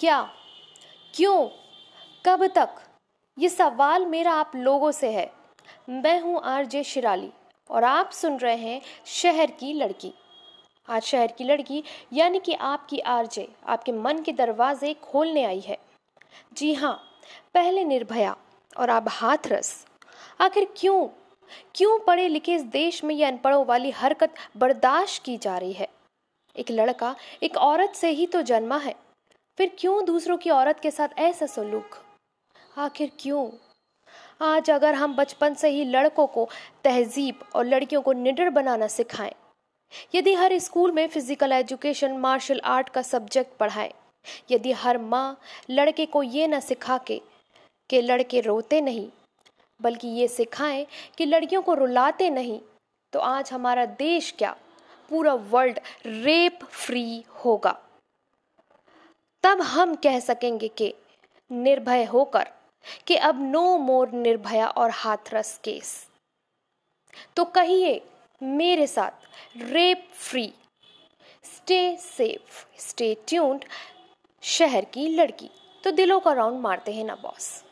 क्या? क्यों? कब तक? ये सवाल मेरा आप लोगों से है। मैं हूँ आरजे शिराली और आप सुन रहे हैं शहर की लड़की। आज शहर की लड़की, यानी कि आपकी आरजे, आपके मन के दरवाजे खोलने आई है। जी हाँ पहले निर्भया और अब हाथरस। आखिर क्यों? क्यों पढ़े लिखे इस देश में ये अनपढ़ों वाली हरकत बर्दाश्त की जा रही है? एक लड़का, एक औरत से ही तो जन्मा है। फिर क्यों दूसरों की औरत के साथ ऐसा सलूक? आखिर क्यों? आज अगर हम बचपन से ही लड़कों को तहजीब और लड़कियों को निडर बनाना सिखाएँ, यदि हर स्कूल में फ़िज़िकल एजुकेशन, मार्शल आर्ट का सब्जेक्ट पढ़ाए, यदि हर माँ लड़के को ये ना सिखा के, कि लड़के रोते नहीं, बल्कि ये सिखाएँ कि लड़कियों को रुलाते नहीं तो आज हमारा देश क्या? पूरा वर्ल्ड रेप फ्री होगा। तब हम कह सकेंगे कि निर्भय होकर कि अब नो मोर निर्भया और हाथरस केस। तो कहिए, मेरे साथ, rape free, stay safe, stay tuned, शहर की लड़की। तो दिलों का राउंड मारते हैं ना, बॉस।